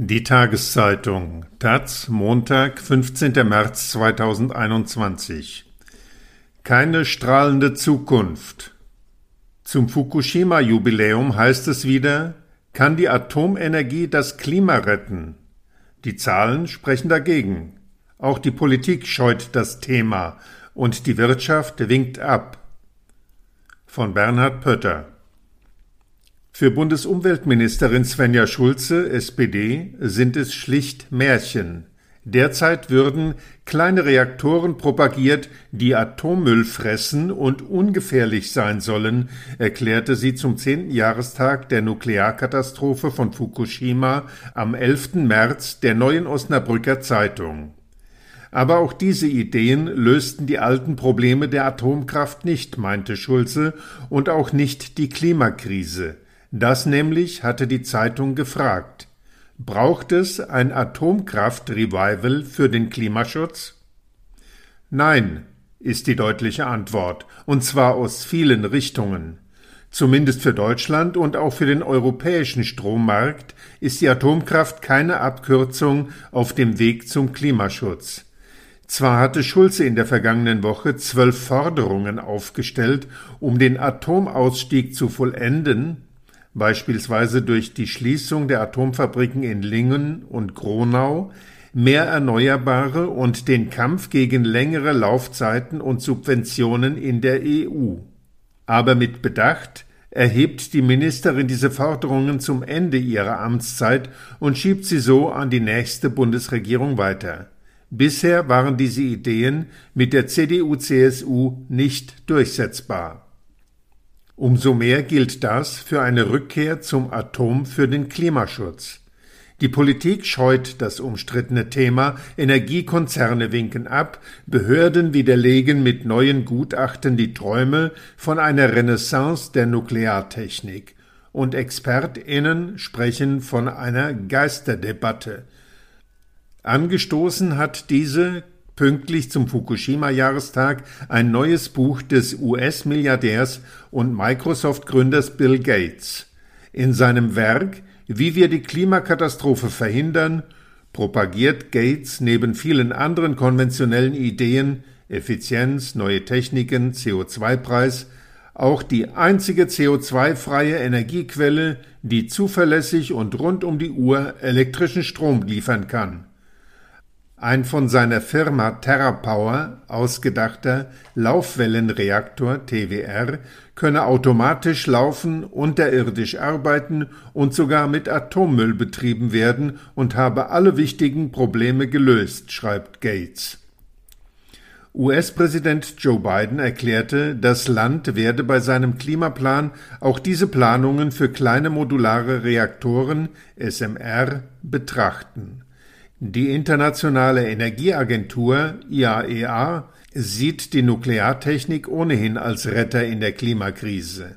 Die Tageszeitung Taz Montag, 15. März 2021 Keine strahlende Zukunft. Zum Fukushima-Jubiläum heißt es wieder, kann die Atomenergie das Klima retten? Die Zahlen sprechen dagegen. Auch die Politik scheut das Thema und die Wirtschaft winkt ab. Von Bernhard Pötter für Bundesumweltministerin Svenja Schulze, SPD, sind es schlicht Märchen. Derzeit würden kleine Reaktoren propagiert, die Atommüll fressen und ungefährlich sein sollen, erklärte sie zum zehnten Jahrestag der Nuklearkatastrophe von Fukushima am 11. März der Neuen Osnabrücker Zeitung. Aber auch diese Ideen lösten die alten Probleme der Atomkraft nicht, meinte Schulze, und auch nicht die Klimakrise. Das nämlich hatte die Zeitung gefragt. Braucht es ein Atomkraft-Revival für den Klimaschutz? Nein, ist die deutliche Antwort, und zwar aus vielen Richtungen. Zumindest für Deutschland und auch für den europäischen Strommarkt ist die Atomkraft keine Abkürzung auf dem Weg zum Klimaschutz. Zwar hatte Schulze in der vergangenen Woche zwölf Forderungen aufgestellt, um den Atomausstieg zu vollenden, beispielsweise durch die Schließung der Atomfabriken in Lingen und Gronau, mehr Erneuerbare und den Kampf gegen längere Laufzeiten und Subventionen in der EU. Aber mit Bedacht erhebt die Ministerin diese Forderungen zum Ende ihrer Amtszeit und schiebt sie so an die nächste Bundesregierung weiter. Bisher waren diese Ideen mit der CDU-CSU nicht durchsetzbar. Umso mehr gilt das für eine Rückkehr zum Atom für den Klimaschutz. Die Politik scheut das umstrittene Thema, Energiekonzerne winken ab, Behörden widerlegen mit neuen Gutachten die Träume von einer Renaissance der Nukleartechnik, und Expertinnen sprechen von einer Geisterdebatte. Angestoßen hat diese pünktlich zum Fukushima-Jahrestag ein neues Buch des US-Milliardärs und Microsoft-Gründers Bill Gates. In seinem Werk Wie wir die Klimakatastrophe verhindern propagiert Gates neben vielen anderen konventionellen Ideen Effizienz, neue Techniken, CO2-Preis, auch die einzige CO2-freie Energiequelle, die zuverlässig und rund um die Uhr elektrischen Strom liefern kann. Ein von seiner Firma TerraPower ausgedachter Laufwellenreaktor TWR könne automatisch laufen, unterirdisch arbeiten und sogar mit Atommüll betrieben werden und habe alle wichtigen Probleme gelöst, schreibt Gates. US-Präsident Joe Biden erklärte, das Land werde bei seinem Klimaplan auch diese Planungen für kleine modulare Reaktoren SMR betrachten. Die Internationale Energieagentur IAEA e sieht die Nukleartechnik ohnehin als Retter in der Klimakrise.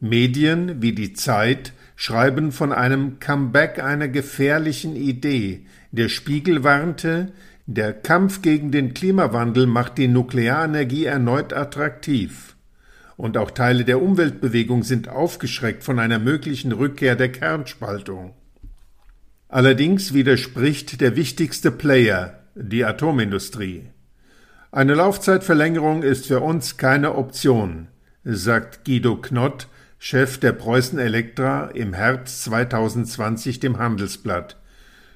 Medien wie die Zeit schreiben von einem Comeback einer gefährlichen Idee. Der Spiegel warnte, der Kampf gegen den Klimawandel macht die Nuklearenergie erneut attraktiv. Und auch Teile der Umweltbewegung sind aufgeschreckt von einer möglichen Rückkehr der Kernspaltung. Allerdings widerspricht der wichtigste Player, die Atomindustrie. Eine Laufzeitverlängerung ist für uns keine Option, sagt Guido Knott, Chef der Preußen Elektra im Herbst 2020 dem Handelsblatt.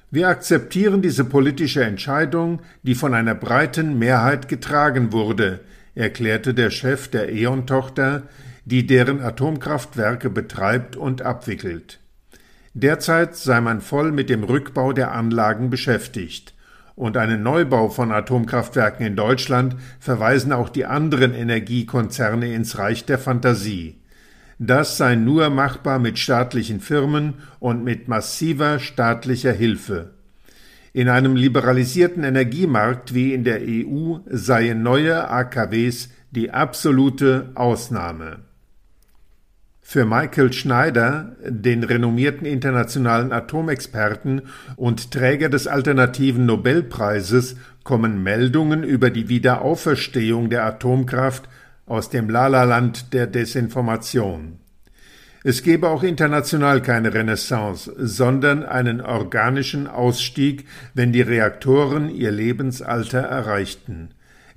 Wir akzeptieren diese politische Entscheidung, die von einer breiten Mehrheit getragen wurde, erklärte der Chef der E.ON-Tochter, die deren Atomkraftwerke betreibt und abwickelt. Derzeit sei man voll mit dem Rückbau der Anlagen beschäftigt. Und einen Neubau von Atomkraftwerken in Deutschland verweisen auch die anderen Energiekonzerne ins Reich der Fantasie. Das sei nur machbar mit staatlichen Firmen und mit massiver staatlicher Hilfe. In einem liberalisierten Energiemarkt wie in der EU seien neue AKWs die absolute Ausnahme. Für Michael Schneider, den renommierten internationalen Atomexperten und Träger des alternativen Nobelpreises, kommen Meldungen über die Wiederauferstehung der Atomkraft aus dem Lalaland der Desinformation. Es gebe auch international keine Renaissance, sondern einen organischen Ausstieg, wenn die Reaktoren ihr Lebensalter erreichten.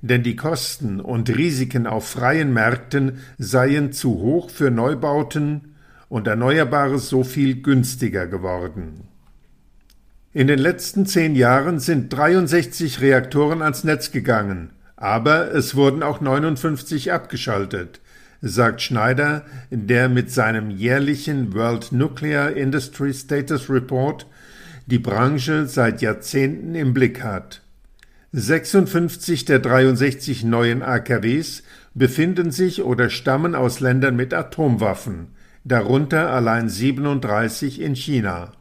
Denn die Kosten und Risiken auf freien Märkten seien zu hoch für Neubauten und Erneuerbares so viel günstiger geworden. In den letzten zehn Jahren sind 63 Reaktoren ans Netz gegangen, aber es wurden auch 59 abgeschaltet, sagt Schneider, der mit seinem jährlichen World Nuclear Industry Status Report die Branche seit Jahrzehnten im Blick hat. 56 der 63 neuen AKWs befinden sich oder stammen aus Ländern mit Atomwaffen, darunter allein 37 in China.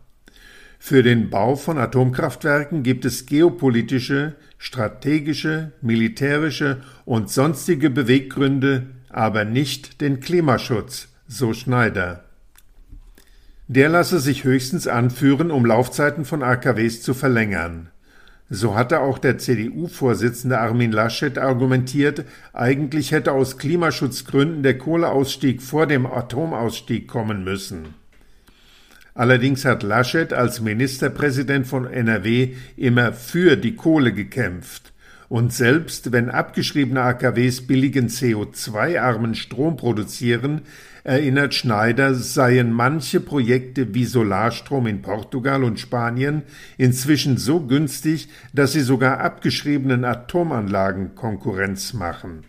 Für den Bau von Atomkraftwerken gibt es geopolitische, strategische, militärische und sonstige Beweggründe, aber nicht den Klimaschutz, so Schneider. Der lasse sich höchstens anführen, um Laufzeiten von AKWs zu verlängern. So hatte auch der CDU-Vorsitzende Armin Laschet argumentiert, eigentlich hätte aus Klimaschutzgründen der Kohleausstieg vor dem Atomausstieg kommen müssen. Allerdings hat Laschet als Ministerpräsident von NRW immer für die Kohle gekämpft. Und selbst wenn abgeschriebene AKWs billigen CO2-armen Strom produzieren, erinnert Schneider, seien manche Projekte wie Solarstrom in Portugal und Spanien inzwischen so günstig, dass sie sogar abgeschriebenen Atomanlagen Konkurrenz machen.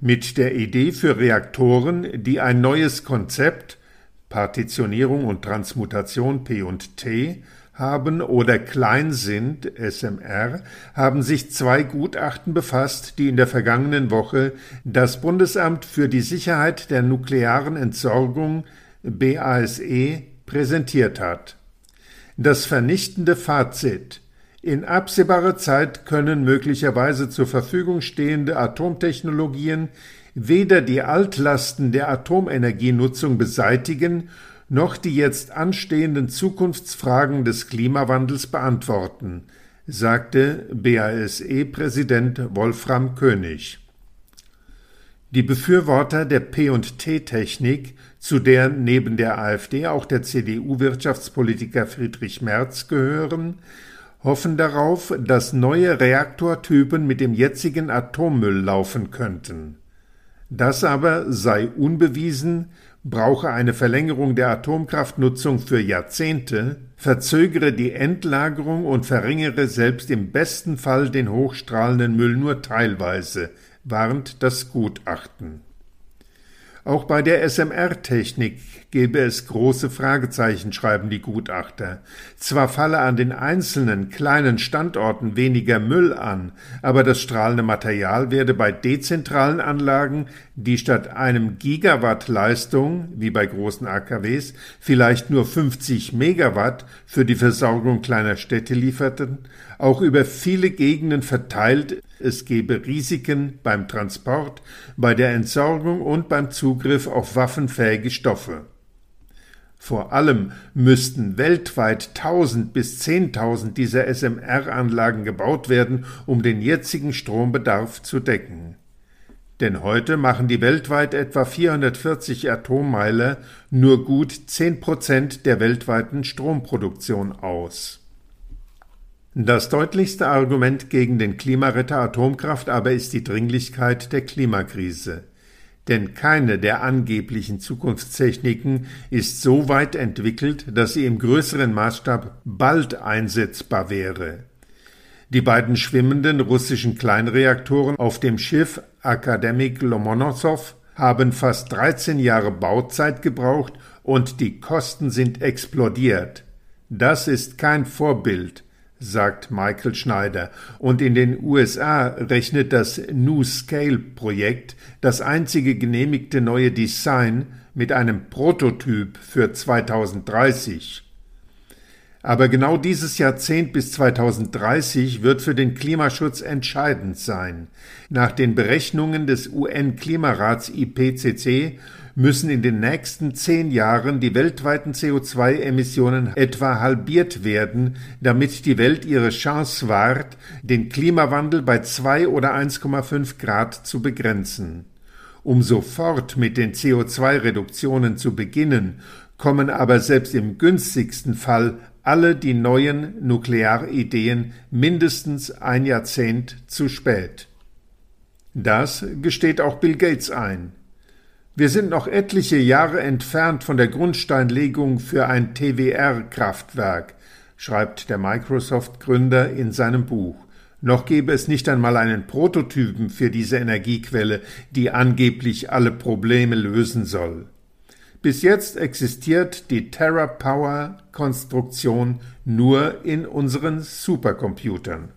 Mit der Idee für Reaktoren, die ein neues Konzept Partitionierung und Transmutation P und T haben oder klein sind SMR haben sich zwei Gutachten befasst, die in der vergangenen Woche das Bundesamt für die Sicherheit der nuklearen Entsorgung BASE präsentiert hat. Das vernichtende Fazit in absehbarer Zeit können möglicherweise zur Verfügung stehende Atomtechnologien weder die Altlasten der Atomenergienutzung beseitigen, noch die jetzt anstehenden Zukunftsfragen des Klimawandels beantworten, sagte BASE-Präsident Wolfram König. Die Befürworter der P&T-Technik, zu der neben der AfD auch der CDU-Wirtschaftspolitiker Friedrich Merz gehören, hoffen darauf, dass neue Reaktortypen mit dem jetzigen Atommüll laufen könnten. Das aber sei unbewiesen, brauche eine Verlängerung der Atomkraftnutzung für Jahrzehnte, verzögere die Endlagerung und verringere selbst im besten Fall den hochstrahlenden Müll nur teilweise, warnt das Gutachten. Auch bei der SMR-Technik gebe es große Fragezeichen, schreiben die Gutachter. Zwar falle an den einzelnen kleinen Standorten weniger Müll an, aber das strahlende Material werde bei dezentralen Anlagen, die statt einem Gigawatt Leistung, wie bei großen AKWs, vielleicht nur 50 Megawatt für die Versorgung kleiner Städte lieferten, auch über viele Gegenden verteilt es gebe Risiken beim Transport, bei der Entsorgung und beim Zugriff auf waffenfähige Stoffe. Vor allem müssten weltweit tausend bis zehntausend dieser SMR-Anlagen gebaut werden, um den jetzigen Strombedarf zu decken. Denn heute machen die weltweit etwa 440 Atommeiler nur gut zehn Prozent der weltweiten Stromproduktion aus. Das deutlichste Argument gegen den Klimaretter Atomkraft aber ist die Dringlichkeit der Klimakrise. Denn keine der angeblichen Zukunftstechniken ist so weit entwickelt, dass sie im größeren Maßstab bald einsetzbar wäre. Die beiden schwimmenden russischen Kleinreaktoren auf dem Schiff Akademik Lomonossow haben fast 13 Jahre Bauzeit gebraucht und die Kosten sind explodiert. Das ist kein Vorbild sagt Michael Schneider. Und in den USA rechnet das New Scale Projekt das einzige genehmigte neue Design mit einem Prototyp für 2030. Aber genau dieses Jahrzehnt bis 2030 wird für den Klimaschutz entscheidend sein. Nach den Berechnungen des UN-Klimarats IPCC müssen in den nächsten zehn Jahren die weltweiten CO2-Emissionen etwa halbiert werden, damit die Welt ihre Chance wahrt, den Klimawandel bei zwei oder 1,5 Grad zu begrenzen. um sofort mit den CO2-Reduktionen zu beginnen, kommen aber selbst im günstigsten Fall alle die neuen Nuklearideen mindestens ein Jahrzehnt zu spät. Das gesteht auch Bill Gates ein. Wir sind noch etliche Jahre entfernt von der Grundsteinlegung für ein TWR-Kraftwerk, schreibt der Microsoft-Gründer in seinem Buch. Noch gäbe es nicht einmal einen Prototypen für diese Energiequelle, die angeblich alle Probleme lösen soll. Bis jetzt existiert die TerraPower Konstruktion nur in unseren Supercomputern.